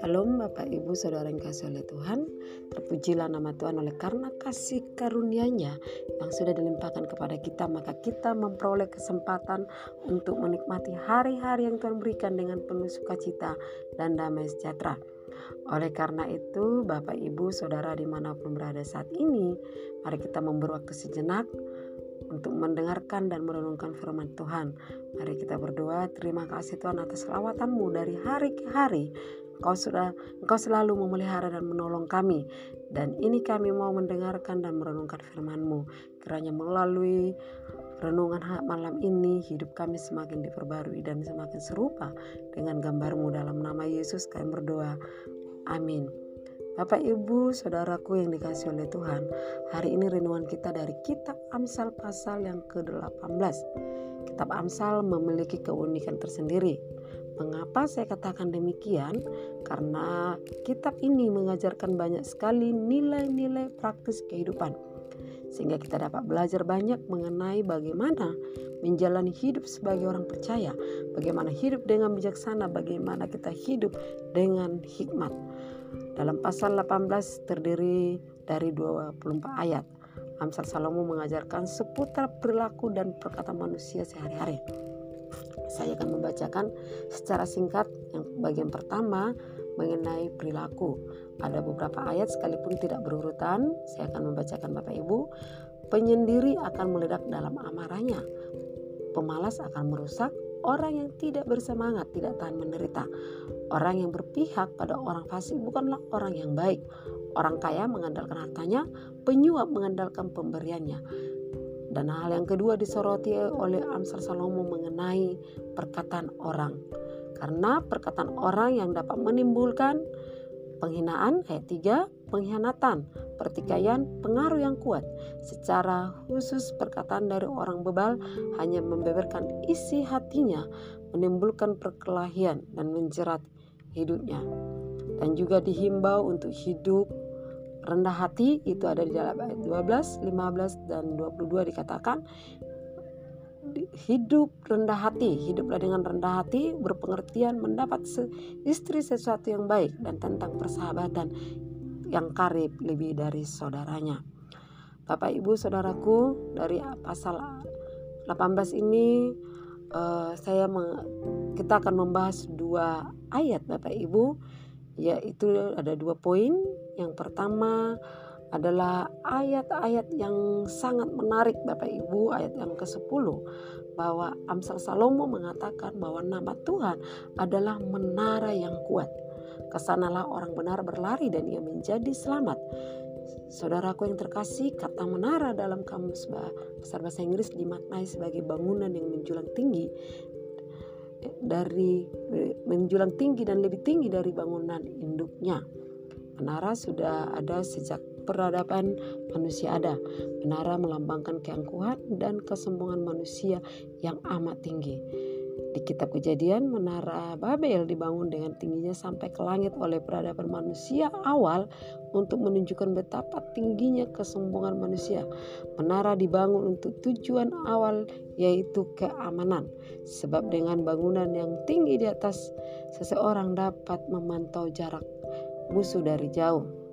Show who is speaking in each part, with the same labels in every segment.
Speaker 1: Salam Bapak Ibu Saudara yang kasih oleh Tuhan. Terpujilah nama Tuhan oleh karena kasih karunia-Nya Yang sudah dilimpahkan kepada kita Maka kita memperoleh kesempatan untuk menikmati hari-hari yang Tuhan berikan Dengan penuh sukacita dan damai sejahtera. Oleh karena itu, Bapak, Ibu, Saudara di mana pun berada saat ini, mari kita memberi waktu sejenak untuk mendengarkan dan merenungkan firman Tuhan. Mari kita berdoa, terima kasih Tuhan atas lawatanmu dari hari ke hari. Engkau sudah Engkau selalu memelihara dan menolong kami dan ini kami mau mendengarkan dan merenungkan firman-Mu. Kiranya melalui renungan malam ini hidup kami semakin diperbarui dan semakin serupa dengan gambar-Mu dalam nama Yesus kami berdoa. Amin. Bapak Ibu, saudaraku yang dikasih oleh Tuhan, hari ini renungan kita dari kitab Amsal pasal yang ke-18. Kitab Amsal memiliki keunikan tersendiri. Mengapa saya katakan demikian? Karena kitab ini mengajarkan banyak sekali nilai-nilai praktis kehidupan. Sehingga kita dapat belajar banyak mengenai bagaimana menjalani hidup sebagai orang percaya, bagaimana hidup dengan bijaksana, bagaimana kita hidup dengan hikmat. Dalam pasal 18 terdiri dari 24 ayat. Amsal Salomo mengajarkan seputar perilaku dan perkataan manusia sehari-hari. Saya akan membacakan secara singkat yang bagian pertama mengenai perilaku. Ada beberapa ayat sekalipun tidak berurutan, saya akan membacakan Bapak Ibu. Penyendiri akan meledak dalam amarahnya. Pemalas akan merusak, orang yang tidak bersemangat tidak tahan menderita. Orang yang berpihak pada orang fasik bukanlah orang yang baik. Orang kaya mengandalkan hartanya, penyuap mengandalkan pemberiannya. Dan hal yang kedua disoroti oleh Amsal Salomo mengenai perkataan orang. Karena perkataan orang yang dapat menimbulkan penghinaan ayat 3, pengkhianatan, pertikaian, pengaruh yang kuat. Secara khusus perkataan dari orang bebal hanya membeberkan isi hatinya, menimbulkan perkelahian dan menjerat hidupnya. Dan juga dihimbau untuk hidup rendah hati itu ada di dalam ayat 12, 15 dan 22 dikatakan hidup rendah hati, hiduplah dengan rendah hati, berpengertian, mendapat istri sesuatu yang baik dan tentang persahabatan yang karib lebih dari saudaranya. Bapak Ibu Saudaraku, dari pasal 18 ini uh, saya kita akan membahas dua ayat Bapak Ibu yaitu ada dua poin yang pertama adalah ayat-ayat yang sangat menarik Bapak Ibu, ayat yang ke-10 bahwa Amsal Salomo mengatakan bahwa nama Tuhan adalah menara yang kuat. Ke sanalah orang benar berlari dan ia menjadi selamat. Saudaraku yang terkasih, kata menara dalam kamus besar bahasa Inggris dimaknai sebagai bangunan yang menjulang tinggi dari menjulang tinggi dan lebih tinggi dari bangunan induknya. Menara sudah ada sejak peradaban manusia ada. Menara melambangkan keangkuhan dan kesombongan manusia yang amat tinggi. Di kitab kejadian, menara Babel dibangun dengan tingginya sampai ke langit oleh peradaban manusia awal untuk menunjukkan betapa tingginya kesombongan manusia. Menara dibangun untuk tujuan awal yaitu keamanan. Sebab dengan bangunan yang tinggi di atas, seseorang dapat memantau jarak musuh dari jauh.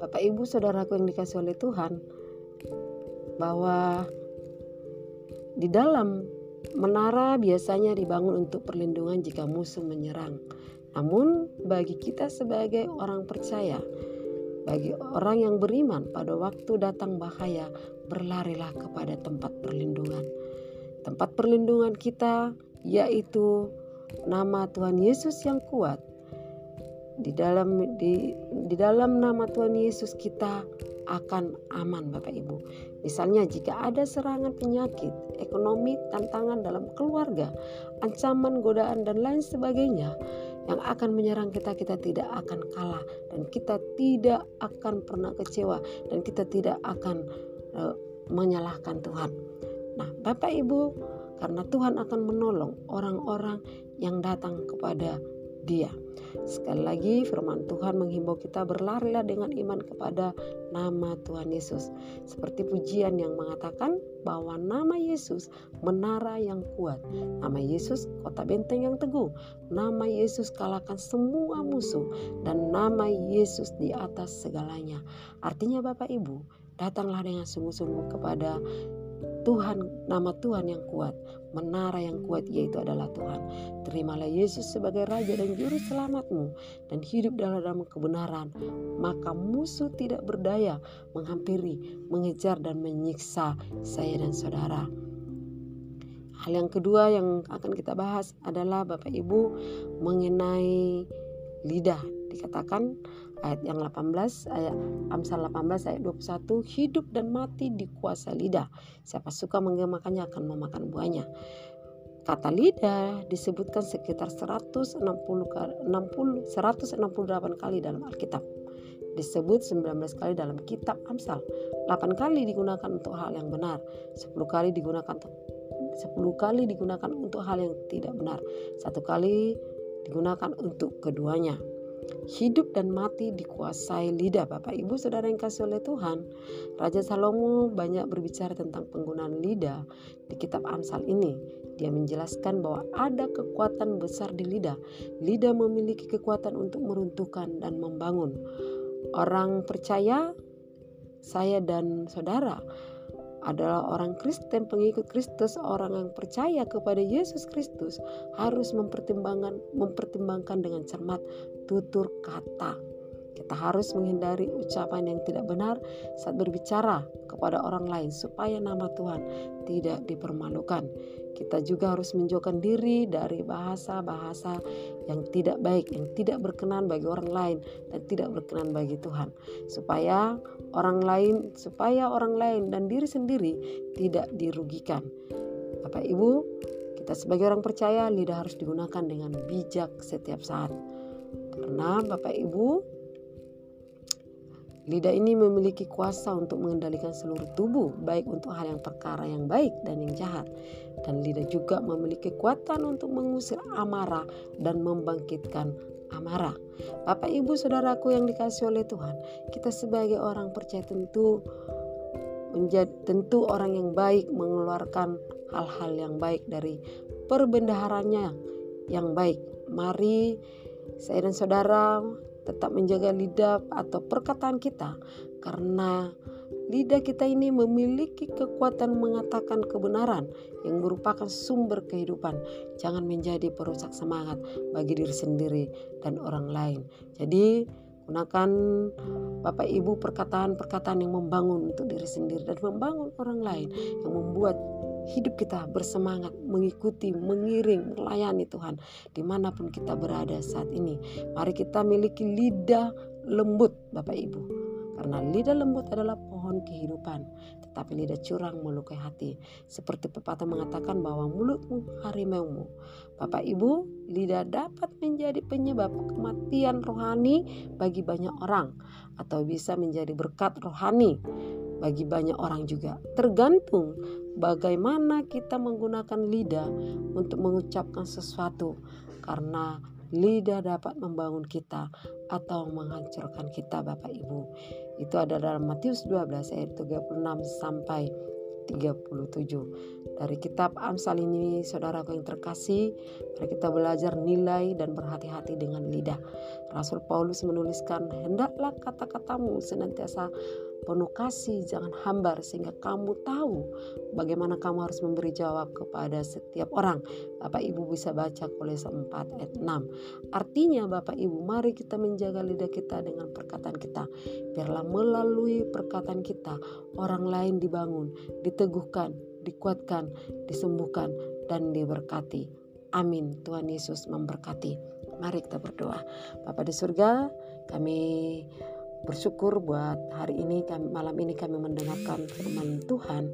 Speaker 1: Bapak Ibu Saudaraku yang dikasih oleh Tuhan, bahwa di dalam menara biasanya dibangun untuk perlindungan jika musuh menyerang. Namun bagi kita sebagai orang percaya, bagi orang yang beriman pada waktu datang bahaya, berlarilah kepada tempat perlindungan. Tempat perlindungan kita yaitu nama Tuhan Yesus yang kuat di dalam di di dalam nama Tuhan Yesus kita akan aman Bapak Ibu. Misalnya jika ada serangan penyakit, ekonomi, tantangan dalam keluarga, ancaman, godaan dan lain sebagainya yang akan menyerang kita, kita tidak akan kalah dan kita tidak akan pernah kecewa dan kita tidak akan uh, menyalahkan Tuhan. Nah, Bapak Ibu, karena Tuhan akan menolong orang-orang yang datang kepada Dia. Sekali lagi firman Tuhan menghimbau kita berlarilah dengan iman kepada nama Tuhan Yesus. Seperti pujian yang mengatakan bahwa nama Yesus menara yang kuat. Nama Yesus kota benteng yang teguh. Nama Yesus kalahkan semua musuh dan nama Yesus di atas segalanya. Artinya Bapak Ibu, datanglah dengan sungguh-sungguh kepada Tuhan, nama Tuhan yang kuat, menara yang kuat yaitu adalah Tuhan. Terimalah Yesus sebagai Raja dan Juru Selamatmu dan hidup dalam kebenaran. Maka musuh tidak berdaya menghampiri, mengejar dan menyiksa saya dan saudara. Hal yang kedua yang akan kita bahas adalah Bapak Ibu mengenai lidah. Dikatakan ayat yang 18 ayat Amsal 18 ayat 21 hidup dan mati di kuasa lidah. Siapa suka menggemakannya akan memakan buahnya. Kata lidah disebutkan sekitar 160 60 168 kali dalam Alkitab. Disebut 19 kali dalam kitab Amsal. 8 kali digunakan untuk hal yang benar. 10 kali digunakan untuk 10 kali digunakan untuk hal yang tidak benar. Satu kali digunakan untuk keduanya hidup dan mati dikuasai lidah Bapak Ibu Saudara yang kasih oleh Tuhan. Raja Salomo banyak berbicara tentang penggunaan lidah di kitab Amsal ini. Dia menjelaskan bahwa ada kekuatan besar di lidah. Lidah memiliki kekuatan untuk meruntuhkan dan membangun. Orang percaya, saya dan saudara adalah orang Kristen, pengikut Kristus, orang yang percaya kepada Yesus Kristus harus mempertimbangkan mempertimbangkan dengan cermat tutur kata. Kita harus menghindari ucapan yang tidak benar saat berbicara kepada orang lain supaya nama Tuhan tidak dipermalukan. Kita juga harus menjauhkan diri dari bahasa-bahasa yang tidak baik, yang tidak berkenan bagi orang lain dan tidak berkenan bagi Tuhan. Supaya orang lain, supaya orang lain dan diri sendiri tidak dirugikan. Bapak Ibu, kita sebagai orang percaya lidah harus digunakan dengan bijak setiap saat. Karena Bapak Ibu, Lidah ini memiliki kuasa untuk mengendalikan seluruh tubuh, baik untuk hal yang perkara yang baik dan yang jahat. Dan lidah juga memiliki kekuatan untuk mengusir amarah dan membangkitkan amarah. Bapak, ibu, saudaraku yang dikasih oleh Tuhan, kita sebagai orang percaya tentu menjadi tentu orang yang baik mengeluarkan hal-hal yang baik dari perbendaharanya yang baik. Mari saya dan saudara tetap menjaga lidah atau perkataan kita karena lidah kita ini memiliki kekuatan mengatakan kebenaran yang merupakan sumber kehidupan. Jangan menjadi perusak semangat bagi diri sendiri dan orang lain. Jadi gunakan Bapak Ibu perkataan-perkataan yang membangun untuk diri sendiri dan membangun orang lain yang membuat hidup kita bersemangat mengikuti, mengiring, melayani Tuhan di mana pun kita berada saat ini. Mari kita miliki lidah lembut Bapak Ibu. Karena lidah lembut adalah pohon kehidupan, tetapi lidah curang melukai hati. Seperti pepatah mengatakan bahwa mulutmu harimaumu. Bapak Ibu, lidah dapat menjadi penyebab kematian rohani bagi banyak orang atau bisa menjadi berkat rohani bagi banyak orang juga. Tergantung bagaimana kita menggunakan lidah untuk mengucapkan sesuatu karena lidah dapat membangun kita atau menghancurkan kita Bapak Ibu. Itu ada dalam Matius 12 ayat 36 sampai 37. Dari kitab Amsal ini saudaraku yang terkasih, mari kita belajar nilai dan berhati-hati dengan lidah. Rasul Paulus menuliskan, "Hendaklah kata-katamu senantiasa penuh kasih, jangan hambar sehingga kamu tahu bagaimana kamu harus memberi jawab kepada setiap orang. Bapak Ibu bisa baca Kolose 4 ayat 6. Artinya Bapak Ibu mari kita menjaga lidah kita dengan perkataan kita. Biarlah melalui perkataan kita orang lain dibangun, diteguhkan, dikuatkan, disembuhkan dan diberkati. Amin. Tuhan Yesus memberkati. Mari kita berdoa. Bapak di surga, kami bersyukur buat hari ini kami, malam ini kami mendengarkan firman Tuhan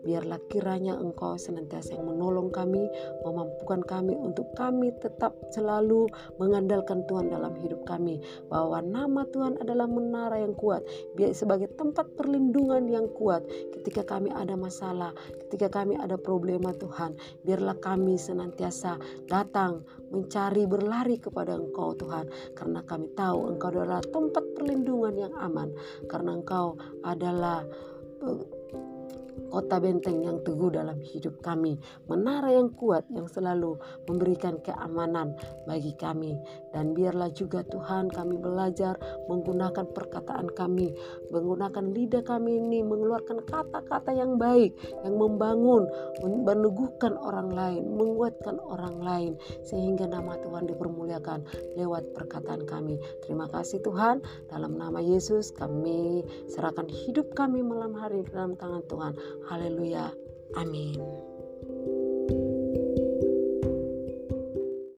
Speaker 1: Biarlah kiranya Engkau senantiasa yang menolong kami, memampukan kami untuk kami tetap selalu mengandalkan Tuhan dalam hidup kami. Bahwa nama Tuhan adalah menara yang kuat, biar sebagai tempat perlindungan yang kuat ketika kami ada masalah, ketika kami ada problema Tuhan. Biarlah kami senantiasa datang mencari berlari kepada Engkau Tuhan karena kami tahu Engkau adalah tempat perlindungan yang aman karena Engkau adalah uh, kota benteng yang teguh dalam hidup kami, menara yang kuat yang selalu memberikan keamanan bagi kami. Dan biarlah juga Tuhan kami belajar menggunakan perkataan kami, menggunakan lidah kami ini, mengeluarkan kata-kata yang baik, yang membangun, meneguhkan orang lain, menguatkan orang lain, sehingga nama Tuhan dipermuliakan lewat perkataan kami. Terima kasih Tuhan, dalam nama Yesus kami serahkan hidup kami malam hari dalam tangan Tuhan. Haleluya. Amin.